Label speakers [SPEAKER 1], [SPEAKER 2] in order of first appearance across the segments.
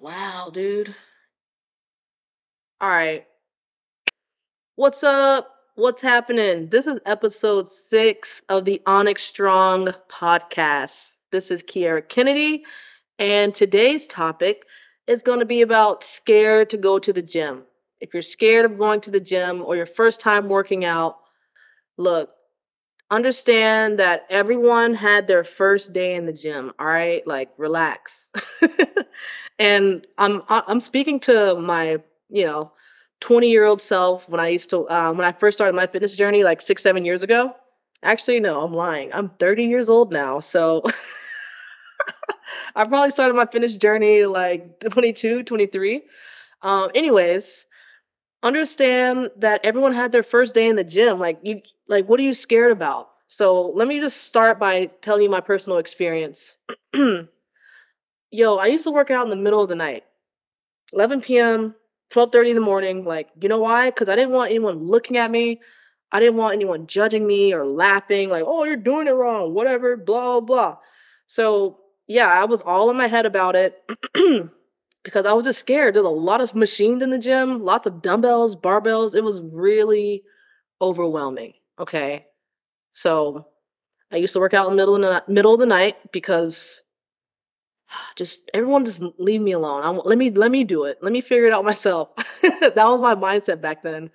[SPEAKER 1] Wow, dude. All right. What's up? What's happening? This is episode six of the Onyx Strong podcast. This is Kierra Kennedy, and today's topic is going to be about scared to go to the gym. If you're scared of going to the gym or your first time working out, look, understand that everyone had their first day in the gym, all right? Like relax. and I'm I'm speaking to my, you know, 20-year-old self when I used to um, when I first started my fitness journey like 6 7 years ago. Actually, no, I'm lying. I'm 30 years old now. So I probably started my fitness journey like 22, 23. Um anyways, understand that everyone had their first day in the gym. Like you like what are you scared about? So let me just start by telling you my personal experience. Yo, I used to work out in the middle of the night. 11 p.m., 12:30 in the morning. Like, you know why? Cuz I didn't want anyone looking at me. I didn't want anyone judging me or laughing like, "Oh, you're doing it wrong." Whatever, blah blah. So, yeah, I was all in my head about it. because I was just scared. There's a lot of machines in the gym, lots of dumbbells, barbells. It was really overwhelming. Okay. So I used to work out in the middle of the middle of the night because just everyone just leave me alone. I, let me let me do it. Let me figure it out myself. that was my mindset back then.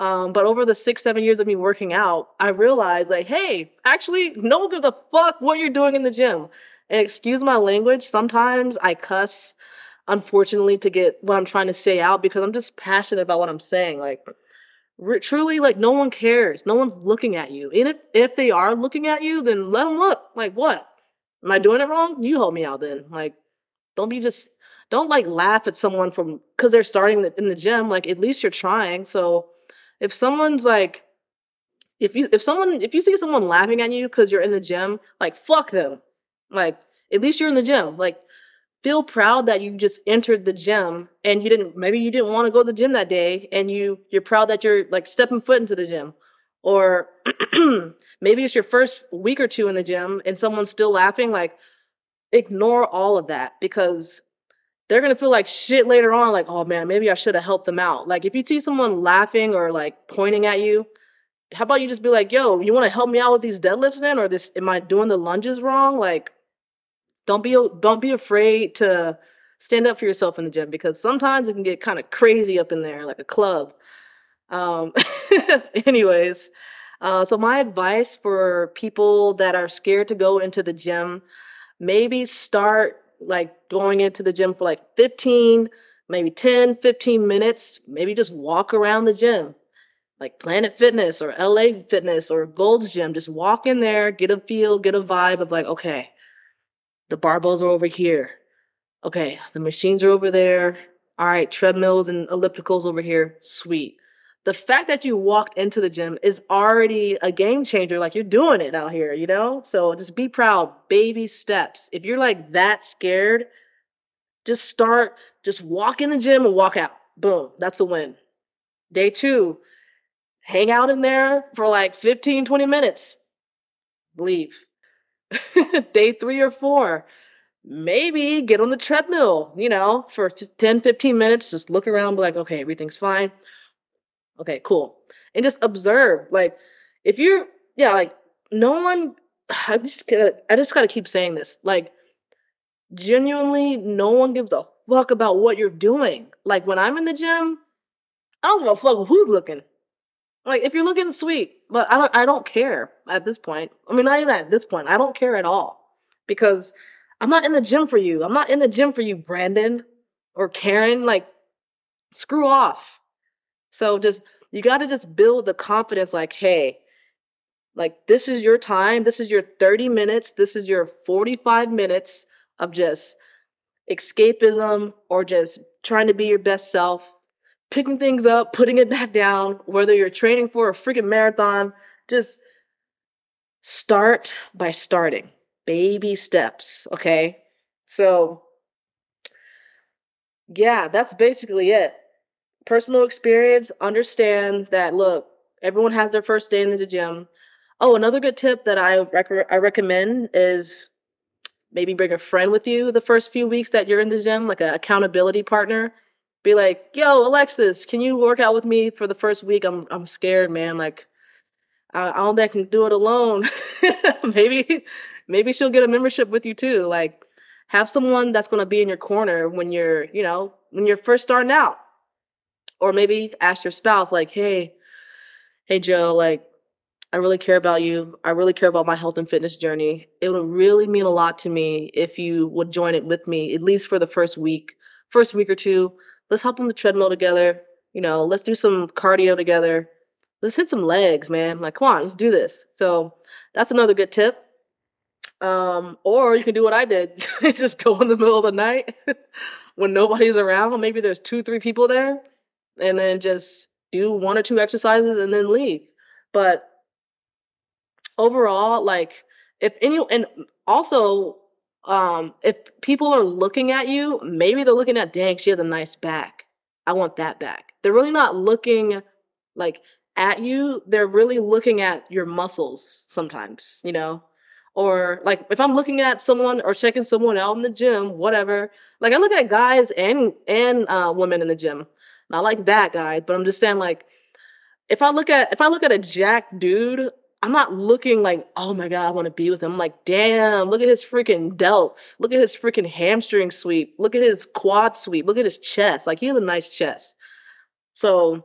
[SPEAKER 1] Um, but over the six seven years of me working out, I realized like, hey, actually, no one gives a fuck what you're doing in the gym. And excuse my language. Sometimes I cuss unfortunately to get what I'm trying to say out because I'm just passionate about what I'm saying. Like truly, like no one cares. No one's looking at you. And if if they are looking at you, then let them look. Like what? Am I doing it wrong? You help me out then. Like don't be just don't like laugh at someone from because they're starting in the gym. Like at least you're trying. So if someone's like if you if someone if you see someone laughing at you because you're in the gym, like fuck them. Like at least you're in the gym. Like feel proud that you just entered the gym and you didn't maybe you didn't want to go to the gym that day and you you're proud that you're like stepping foot into the gym. Or maybe it's your first week or two in the gym and someone's still laughing like ignore all of that because they're going to feel like shit later on like oh man maybe I should have helped them out. Like if you see someone laughing or like pointing at you how about you just be like yo you want to help me out with these deadlifts then? Or this am I doing the lunges wrong? Like don't be don't be afraid to stand up for yourself in the gym because sometimes it can get kind of crazy up in there like a club. Um, anyways, uh, so my advice for people that are scared to go into the gym, maybe start like going into the gym for like 15, maybe 10, 15 minutes. Maybe just walk around the gym, like Planet Fitness or LA Fitness or Gold's Gym. Just walk in there, get a feel, get a vibe of like, okay, the barbells are over here. Okay, the machines are over there. All right, treadmills and ellipticals over here. Sweet. The fact that you walked into the gym is already a game changer. Like you're doing it out here, you know? So just be proud. Baby steps. If you're like that scared, just start, just walk in the gym and walk out. Boom. That's a win. Day two, hang out in there for like 15, 20 minutes. Leave. day three or four, maybe get on the treadmill, you know, for 10, 15 minutes, just look around, be like, okay, everything's fine. Okay, cool. And just observe. Like, if you're, yeah, like, no one, I just gotta, I just gotta keep saying this. Like, genuinely, no one gives a fuck about what you're doing. Like, when I'm in the gym, I don't give a fuck who's looking. Like if you're looking sweet, but I don't I don't care at this point. I mean not even at this point. I don't care at all. Because I'm not in the gym for you. I'm not in the gym for you, Brandon or Karen. Like screw off. So just you gotta just build the confidence like, hey, like this is your time, this is your 30 minutes, this is your 45 minutes of just escapism or just trying to be your best self picking things up, putting it back down, whether you're training for a freaking marathon, just start by starting. Baby steps, okay? So, yeah, that's basically it. Personal experience, understand that, look, everyone has their first day in the gym. Oh, another good tip that I, rec- I recommend is Maybe bring a friend with you the first few weeks that you're in the gym, like an accountability partner. Be like, yo, Alexis, can you work out with me for the first week? I'm I'm scared, man. Like, I, I don't think I can do it alone. maybe maybe she'll get a membership with you too. Like, have someone that's gonna be in your corner when you're, you know, when you're first starting out. Or maybe ask your spouse, like, hey, hey Joe, like I really care about you. I really care about my health and fitness journey. It would really mean a lot to me if you would join it with me, at least for the first week, first week or two. Let's hop on the treadmill together. You know, let's do some cardio together. Let's hit some legs, man. Like, come on, let's do this. So that's another good tip. Um, or you can do what I did. Just go in the middle of the night when nobody's around. Maybe there's two, three people there, and then just do one or two exercises and then leave. But overall, like if any and also um if people are looking at you, maybe they're looking at dang, she has a nice back. I want that back. They're really not looking like at you, they're really looking at your muscles sometimes, you know? Or like if I'm looking at someone or checking someone out in the gym, whatever. Like I look at guys and and uh women in the gym. Not like that guy, but I'm just saying like if I look at if I look at a jack dude, I'm not looking like, oh my god, I want to be with him. I'm like, damn, look at his freaking delts. Look at his freaking hamstring sweep. Look at his quad sweep. Look at his chest. Like he has a nice chest. So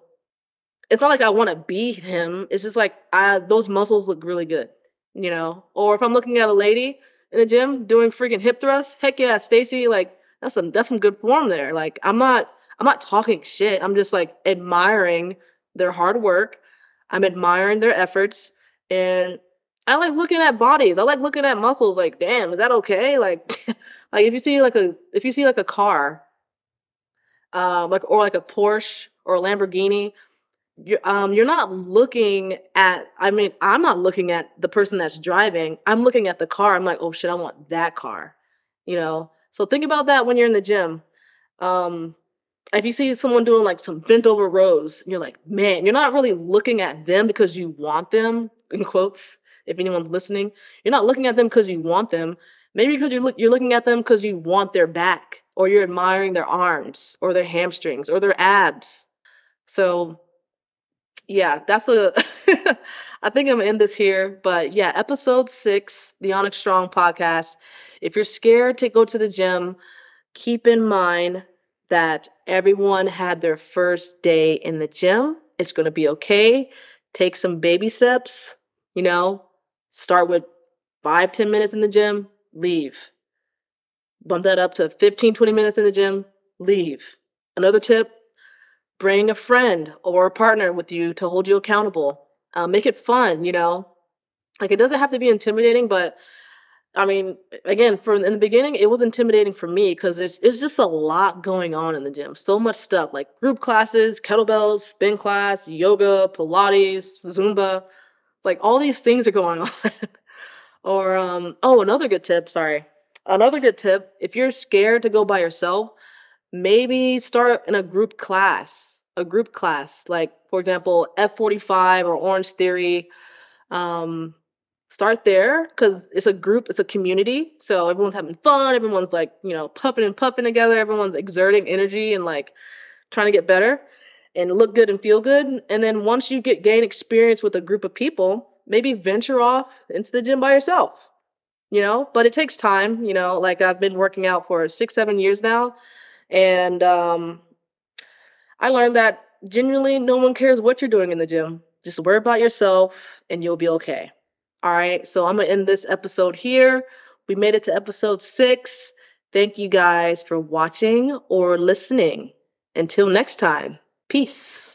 [SPEAKER 1] it's not like I want to be him. It's just like I those muscles look really good, you know. Or if I'm looking at a lady in the gym doing freaking hip thrusts, heck yeah, Stacy, like that's some that's some good form there. Like I'm not I'm not talking shit. I'm just like admiring their hard work. I'm admiring their efforts and I like looking at bodies. I like looking at muscles. Like, damn, is that okay? Like, like if you see like a if you see like a car, uh, like or like a Porsche or a Lamborghini, you're um you're not looking at. I mean, I'm not looking at the person that's driving. I'm looking at the car. I'm like, oh shit, I want that car. You know. So think about that when you're in the gym. Um, if you see someone doing like some bent over rows, you're like, man, you're not really looking at them because you want them, in quotes, if anyone's listening. You're not looking at them because you want them. Maybe because you're, you're looking at them because you want their back, or you're admiring their arms, or their hamstrings, or their abs. So, yeah, that's a. I think I'm end this here, but yeah, episode six, the Onyx Strong podcast. If you're scared to go to the gym, keep in mind that everyone had their first day in the gym. It's going to be okay. Take some baby steps, you know, start with five, 10 minutes in the gym, leave. Bump that up to 15, 20 minutes in the gym, leave. Another tip bring a friend or a partner with you to hold you accountable. Uh, make it fun, you know. Like it doesn't have to be intimidating, but I mean, again, from in the beginning, it was intimidating for me because there's it's just a lot going on in the gym. So much stuff like group classes, kettlebells, spin class, yoga, Pilates, Zumba, like all these things are going on. or um, oh, another good tip. Sorry, another good tip. If you're scared to go by yourself, maybe start in a group class. A group class, like for example, F45 or Orange Theory. Um, start there because it's a group, it's a community. So everyone's having fun. Everyone's like, you know, puffing and puffing together. Everyone's exerting energy and like trying to get better and look good and feel good. And then once you get gain experience with a group of people, maybe venture off into the gym by yourself. You know, but it takes time, you know, like I've been working out for six, seven years now. And um I learned that genuinely no one cares what you're doing in the gym. Just worry about yourself and you'll be okay. All right, so I'm going to end this episode here. We made it to episode six. Thank you guys for watching or listening. Until next time, peace.